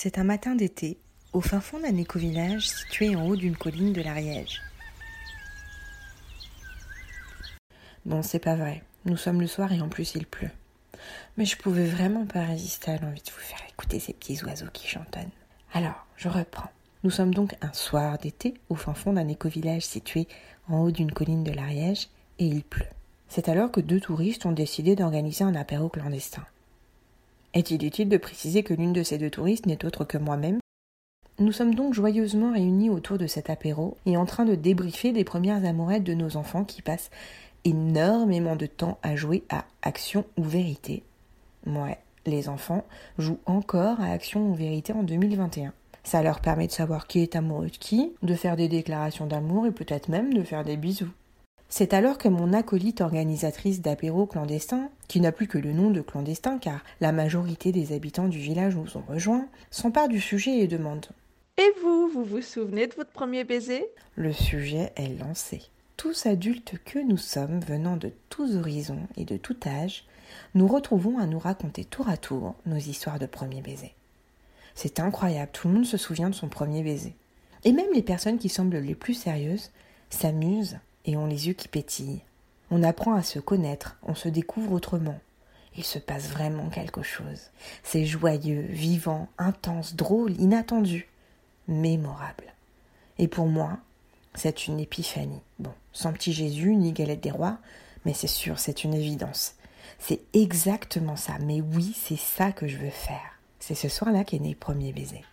C'est un matin d'été, au fin fond d'un éco-village situé en haut d'une colline de l'Ariège. Bon, c'est pas vrai. Nous sommes le soir et en plus il pleut. Mais je pouvais vraiment pas résister à l'envie de vous faire écouter ces petits oiseaux qui chantonnent. Alors, je reprends. Nous sommes donc un soir d'été au fin fond d'un éco-village situé en haut d'une colline de l'Ariège et il pleut. C'est alors que deux touristes ont décidé d'organiser un apéro clandestin. Est-il utile de préciser que l'une de ces deux touristes n'est autre que moi-même? Nous sommes donc joyeusement réunis autour de cet apéro et en train de débriefer des premières amourettes de nos enfants qui passent énormément de temps à jouer à Action ou Vérité. Ouais, les enfants jouent encore à Action ou Vérité en 2021. Ça leur permet de savoir qui est amoureux de qui, de faire des déclarations d'amour et peut-être même de faire des bisous. C'est alors que mon acolyte organisatrice d'apéro clandestin, qui n'a plus que le nom de clandestin car la majorité des habitants du village nous ont rejoints, s'empare du sujet et demande Et vous, vous vous souvenez de votre premier baiser? Le sujet est lancé. Tous adultes que nous sommes, venant de tous horizons et de tout âge, nous retrouvons à nous raconter tour à tour nos histoires de premier baiser. C'est incroyable, tout le monde se souvient de son premier baiser. Et même les personnes qui semblent les plus sérieuses s'amusent et ont les yeux qui pétillent. On apprend à se connaître, on se découvre autrement. Il se passe vraiment quelque chose. C'est joyeux, vivant, intense, drôle, inattendu, mémorable. Et pour moi, c'est une épiphanie. Bon, sans petit Jésus ni galette des rois, mais c'est sûr, c'est une évidence. C'est exactement ça. Mais oui, c'est ça que je veux faire. C'est ce soir-là qu'est né le premier baiser.